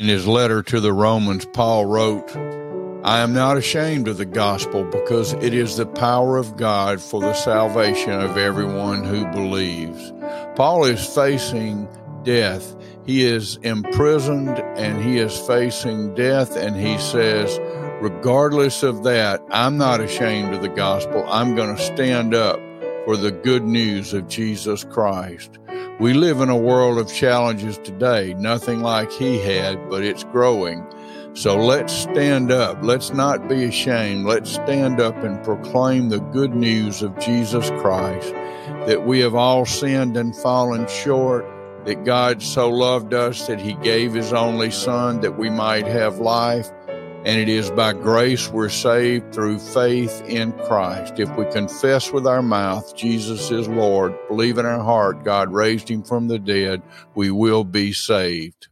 In his letter to the Romans, Paul wrote, I am not ashamed of the gospel because it is the power of God for the salvation of everyone who believes. Paul is facing death. He is imprisoned and he is facing death, and he says, regardless of that, I'm not ashamed of the gospel. I'm going to stand up for the good news of Jesus Christ. We live in a world of challenges today, nothing like he had, but it's growing. So let's stand up. Let's not be ashamed. Let's stand up and proclaim the good news of Jesus Christ that we have all sinned and fallen short, that God so loved us that he gave his only Son that we might have life. And it is by grace we're saved through faith in Christ. If we confess with our mouth Jesus is Lord, believe in our heart God raised him from the dead, we will be saved.